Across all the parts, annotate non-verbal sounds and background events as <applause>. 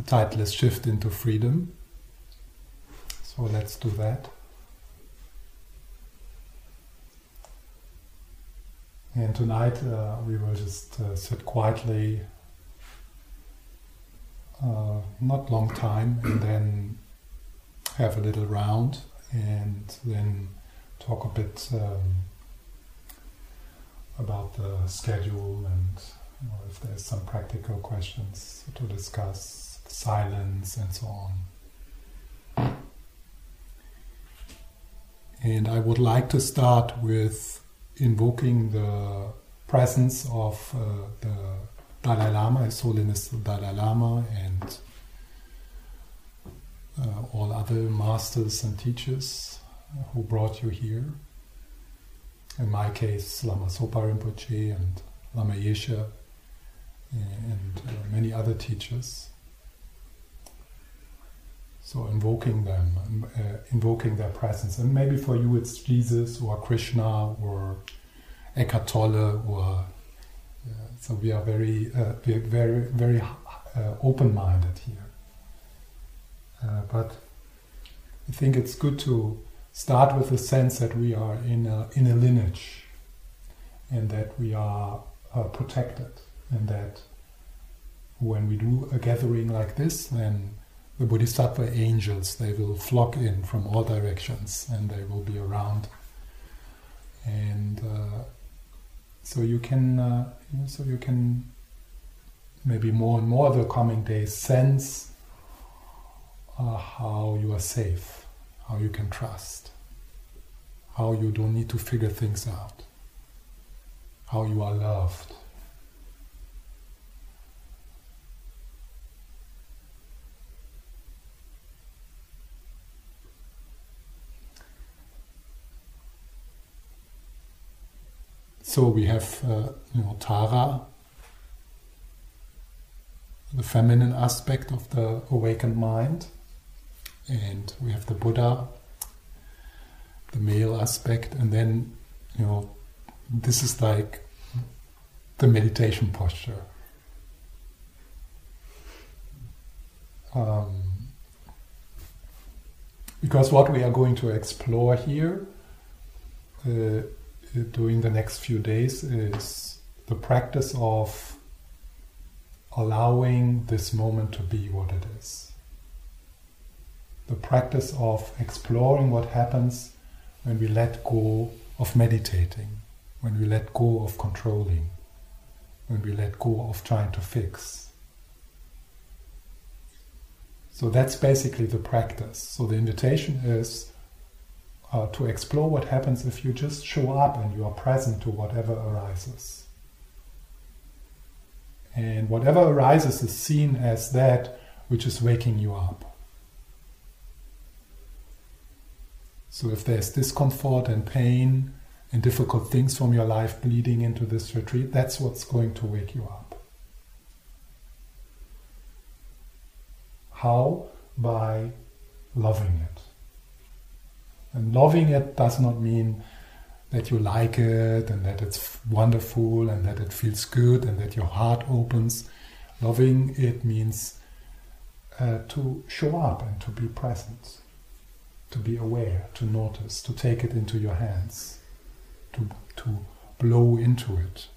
the title is Shift into Freedom. So let's do that. And tonight uh, we will just uh, sit quietly, uh, not long time, and then have a little round, and then talk a bit um, about the schedule and you know, if there's some practical questions to discuss, silence, and so on. And I would like to start with invoking the presence of uh, the Dalai Lama, His Holiness the Dalai Lama, and uh, all other masters and teachers who brought you here. In my case, Lama Zopa Rinpoche and Lama Yeshe and uh, many other teachers. So invoking them, uh, invoking their presence, and maybe for you it's Jesus or Krishna or Eckhart Tolle, or uh, so we are very, uh, very, very uh, open-minded here. Uh, but I think it's good to start with the sense that we are in a, in a lineage, and that we are uh, protected, and that when we do a gathering like this, then the Bodhisattva angels, they will flock in from all directions and they will be around. And uh, so you can, uh, so you can maybe more and more the coming days sense uh, how you are safe, how you can trust, how you don't need to figure things out, how you are loved. So we have, uh, you know, Tara, the feminine aspect of the awakened mind, and we have the Buddha, the male aspect, and then, you know, this is like the meditation posture. Um, because what we are going to explore here. Uh, Uh, during the next few days is the practice of allowing this moment to be what it is. The practice of exploring what happens when we let go of meditating, when we let go of controlling, when we let go of trying to fix. So that's basically the practice. So the invitation is uh, to explore what happens if you just show up and you are present to whatever arises. And whatever arises is seen as that which is waking you up. So if there's discomfort and pain and difficult things from your life bleeding into this retreat, that's what's going to wake you up. How? By loving it. And loving it does not mean that you like it and that it's wonderful and that it feels good and that your heart opens. Loving it means uh, to show up and to be present, to be aware, to notice, to take it into your hands, to, to blow into it,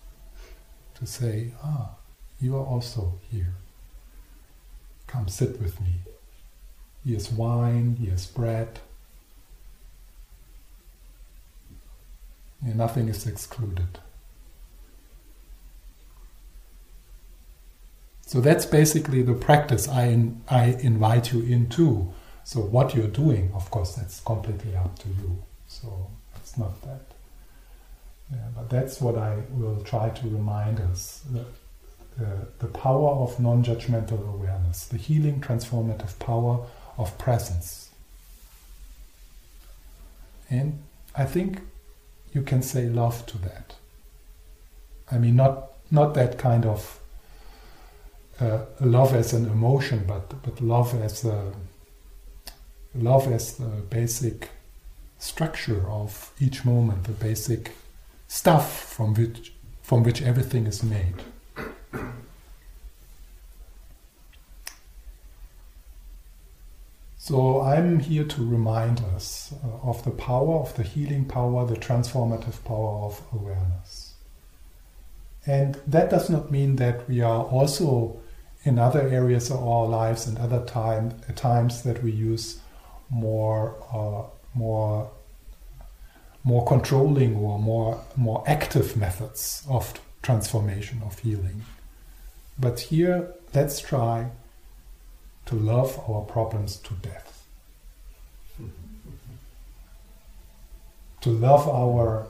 to say, ah, you are also here. Come sit with me. Here's wine, here's bread, nothing is excluded. So that's basically the practice I, in, I invite you into. So what you're doing, of course, that's completely up to you. So it's not that. Yeah, but that's what I will try to remind us. The, the, the power of non-judgmental awareness, the healing transformative power of presence. And I think you can say love to that. I mean, not not that kind of uh, love as an emotion, but but love as a love as the basic structure of each moment, the basic stuff from which from which everything is made. So I'm here to remind us uh, of the power, of the healing power, the transformative power of awareness. And that does not mean that we are also in other areas of our lives and other time, times that we use more, uh, more, more controlling or more, more active methods of transformation, of healing. But here, let's try to love our problems to death. to love our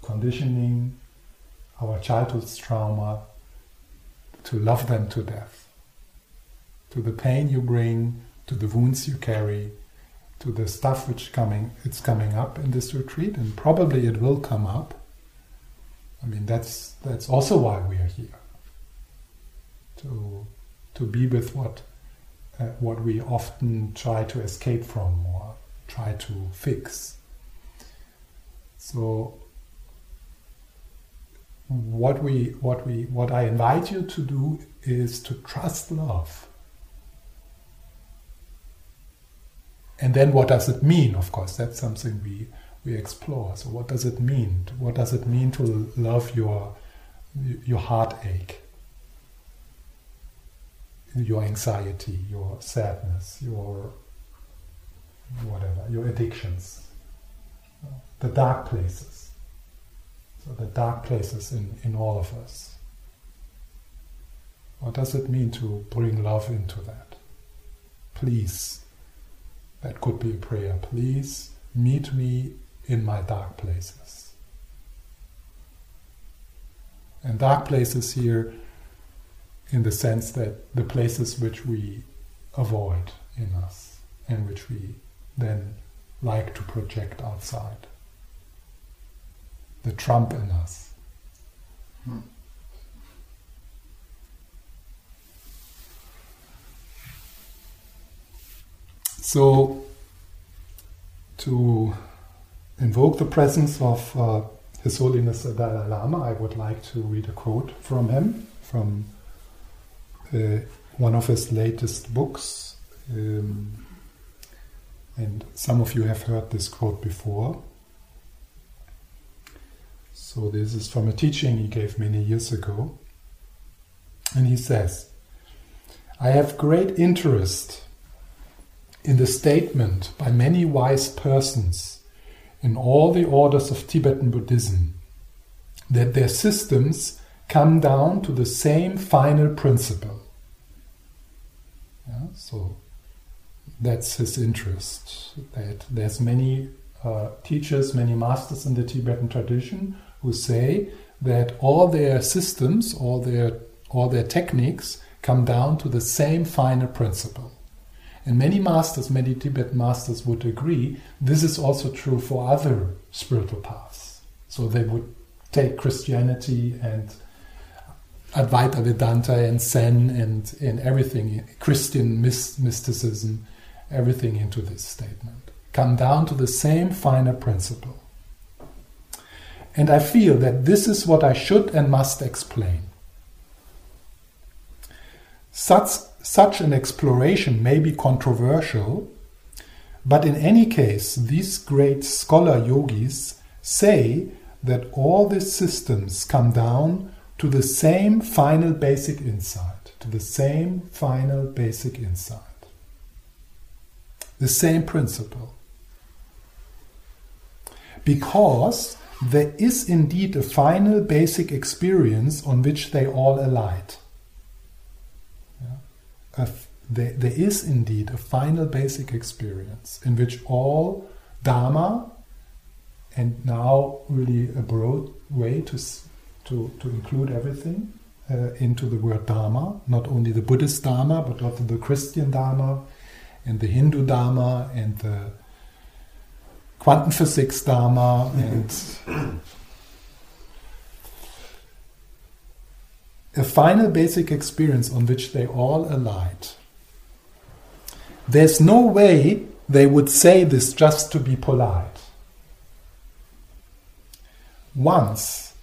conditioning, our childhood's trauma, to love them to death. To the pain you bring, to the wounds you carry, to the stuff which coming it's coming up in this retreat, and probably it will come up. I mean that's that's also why we are here. To to be with what uh, what we often try to escape from or try to fix. So what we what we what I invite you to do is to trust love. And then what does it mean? Of course, that's something we we explore. So what does it mean? What does it mean to love your your heartache? Your anxiety, your sadness, your whatever, your addictions, the dark places so the dark places in, in all of us. What does it mean to bring love into that? Please, that could be a prayer. Please meet me in my dark places. And dark places here in the sense that the places which we avoid in us and which we then like to project outside the Trump in us. Hmm. So, to invoke the presence of uh, His Holiness the Dalai Lama, I would like to read a quote from him, from one of his latest books. Um, and some of you have heard this quote before. So, this is from a teaching he gave many years ago. And he says, I have great interest in the statement by many wise persons in all the orders of Tibetan Buddhism that their systems come down to the same final principle. Yeah, so that's his interest. That there's many uh, teachers, many masters in the Tibetan tradition who say that all their systems, all their, all their techniques come down to the same final principle. And many masters, many Tibetan masters would agree this is also true for other spiritual paths. So they would take Christianity and Advaita Vedanta and Zen and, and everything, Christian mysticism, everything into this statement. Come down to the same final principle. And I feel that this is what I should and must explain. Such, such an exploration may be controversial, but in any case, these great scholar yogis say that all these systems come down to the same final basic insight, to the same final basic insight, the same principle. Because there is indeed a final basic experience on which they all alight. Yeah? there, there is indeed a final basic experience in which all Dharma, and now really a broad way to, to, to include everything uh, into the word Dharma, not only the Buddhist Dharma, but also the Christian Dharma and the Hindu Dharma and the quantum physics Dharma and a final basic experience on which they all alight. There's no way they would say this just to be polite. Once,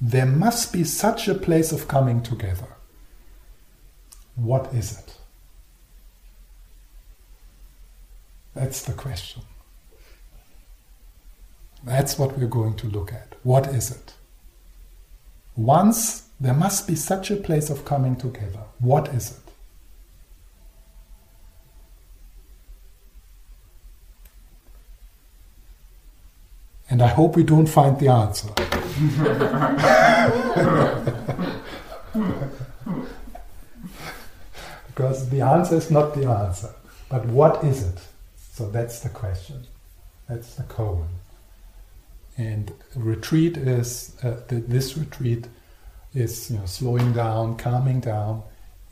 there must be such a place of coming together. What is it? That's the question. That's what we're going to look at. What is it? Once there must be such a place of coming together. What is it? And I hope we don't find the answer. <laughs> because the answer is not the answer. But what is it? So that's the question. That's the koan. And retreat is, uh, this retreat is you know, slowing down, calming down,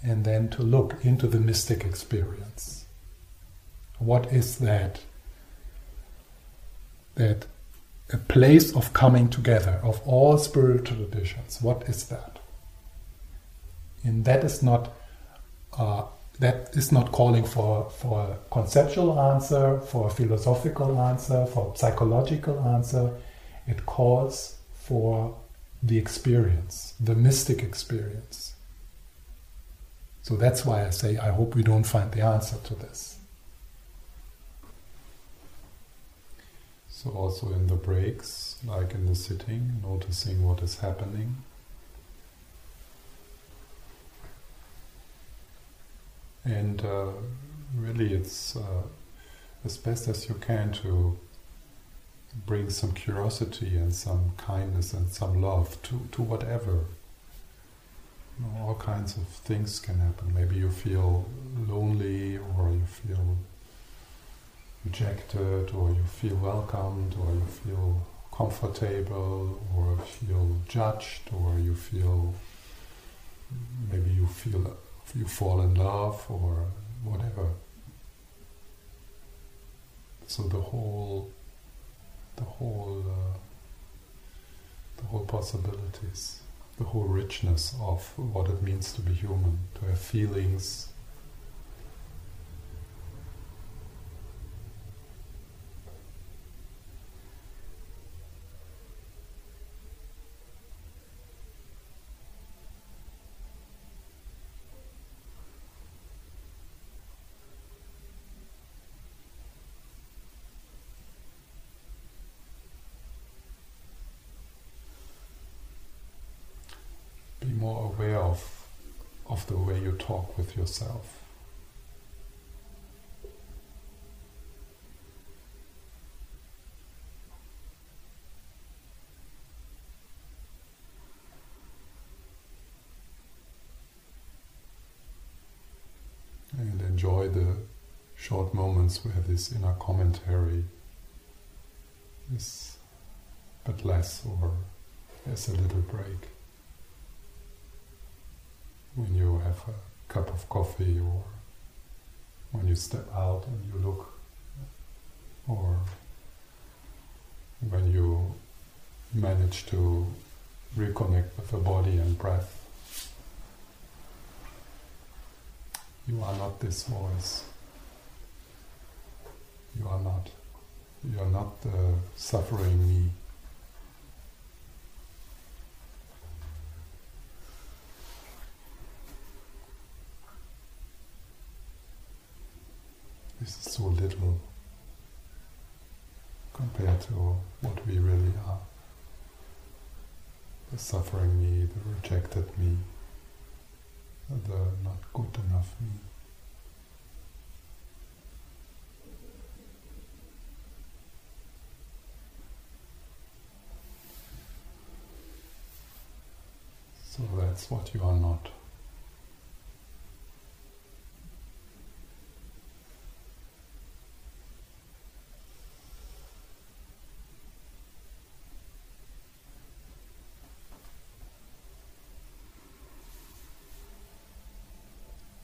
and then to look into the mystic experience. What is that? That a place of coming together of all spiritual traditions. What is that? And that is not uh, that is not calling for for a conceptual answer, for a philosophical answer, for a psychological answer. It calls for the experience, the mystic experience. So that's why I say I hope we don't find the answer to this. So, also in the breaks, like in the sitting, noticing what is happening. And uh, really, it's uh, as best as you can to bring some curiosity and some kindness and some love to, to whatever. You know, all kinds of things can happen. Maybe you feel lonely or you feel rejected or you feel welcomed or you feel comfortable or feel judged or you feel maybe you feel you fall in love or whatever. So the whole the whole uh, the whole possibilities the whole richness of what it means to be human to have feelings more aware of, of the way you talk with yourself. And enjoy the short moments where this inner commentary is but less or there's a little break when you have a cup of coffee or when you step out and you look or when you manage to reconnect with the body and breath. You are not this voice. You are not. You are not the suffering me. Is so little compared to what we really are. The suffering me, the rejected me, the not good enough me. So that's what you are not.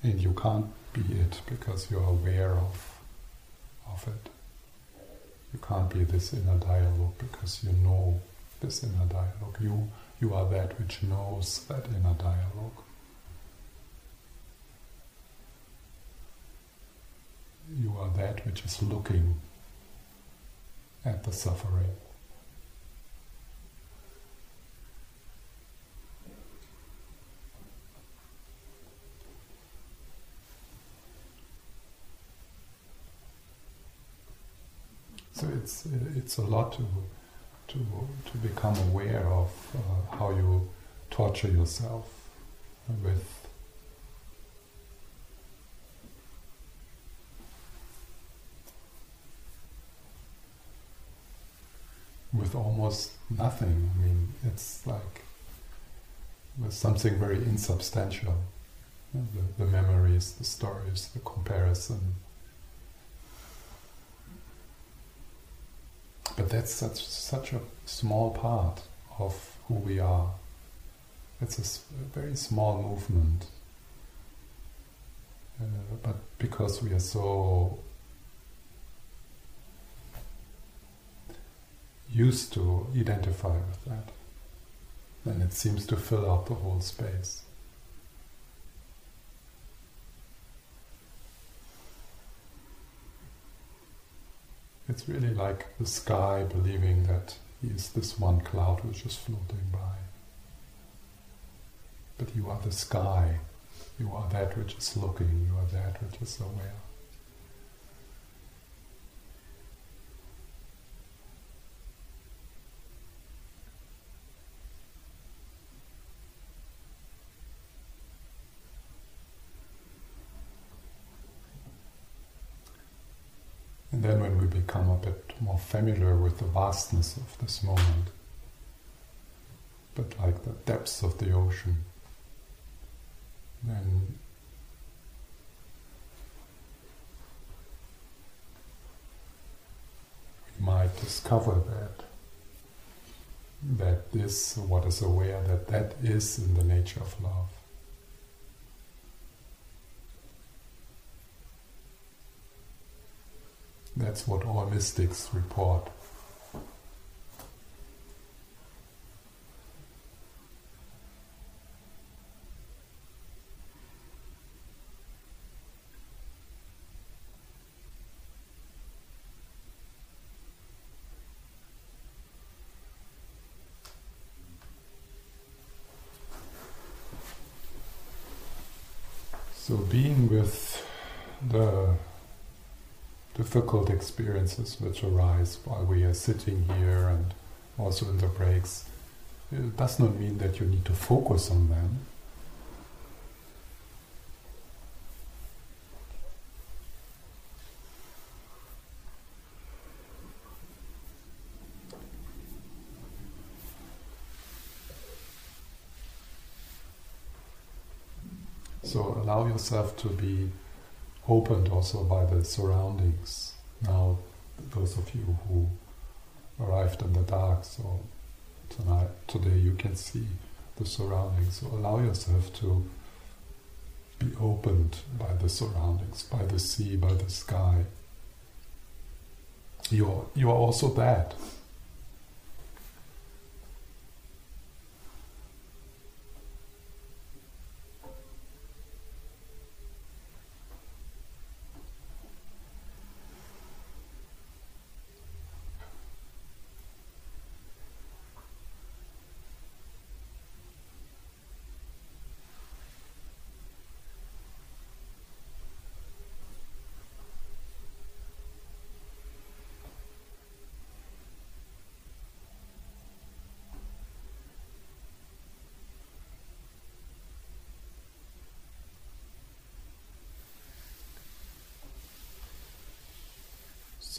And you can't be it because you're aware of of it. You can't be this inner dialogue because you know this inner dialogue. You you are that which knows that inner dialogue. You are that which is looking at the suffering. So it's it's a lot to to to become aware of uh, how you torture yourself with with almost nothing. I mean, it's like with something very insubstantial. The, the memories, the stories, the comparison. But that's such, such a small part of who we are. It's a, very small movement. Uh, but because we are so used to identify with that, then it seems to fill up the whole space. It's really like the sky believing that he is this one cloud which is floating by. But you are the sky, you are that which is looking, you are that which is aware. And then when we become a bit more familiar with the vastness of this moment, but like the depths of the ocean, then we might discover that that this, what is aware, that that is in the nature of love. That's what all mystics report. So being with the difficult experiences which arise while we are sitting here and also in the breaks, it does not mean that you need to focus on them. So allow yourself to be opened also by the surroundings. Now, those of you who arrived in the dark, so tonight, today you can see the surroundings. So allow yourself to be opened by the surroundings, by the sea, by the sky. You're, you are also that.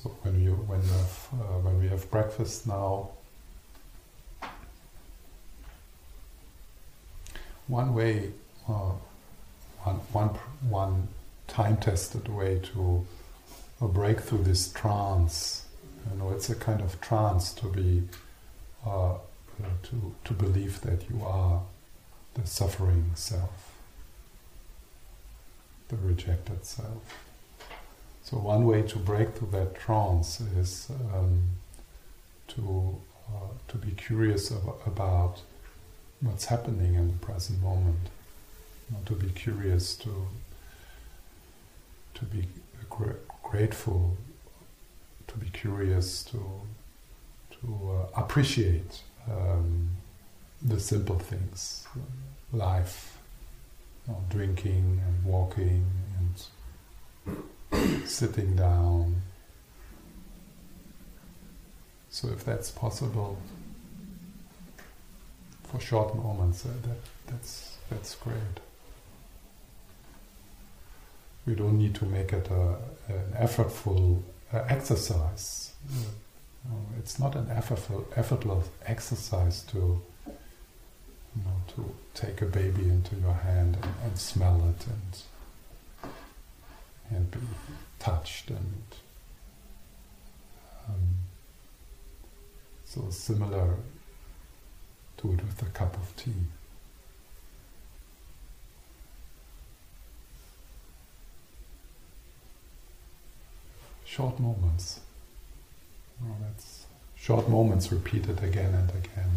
So when you when uh, when we have breakfast now, one way, uh, one one one time-tested way to uh, break through this trance, you know, it's a kind of trance to be uh, to to believe that you are the suffering self, the rejected self. So one way to break through that trance is um, to uh, to be curious ab- about what's happening in the present moment. To be curious, to to be gra- grateful, to be curious, to to uh, appreciate um, the simple things, life, you know, drinking and walking and <clears throat> sitting down, So if that's possible for short moments, uh, that that's that's great. We don't need to make it a, an effortful uh, exercise. No, it's not an effortful, effortless exercise to, you know, to take a baby into your hand and, and smell it and and be touched and um, so similar to it with a cup of tea. Short moments. Oh, that's short moments repeated again and again.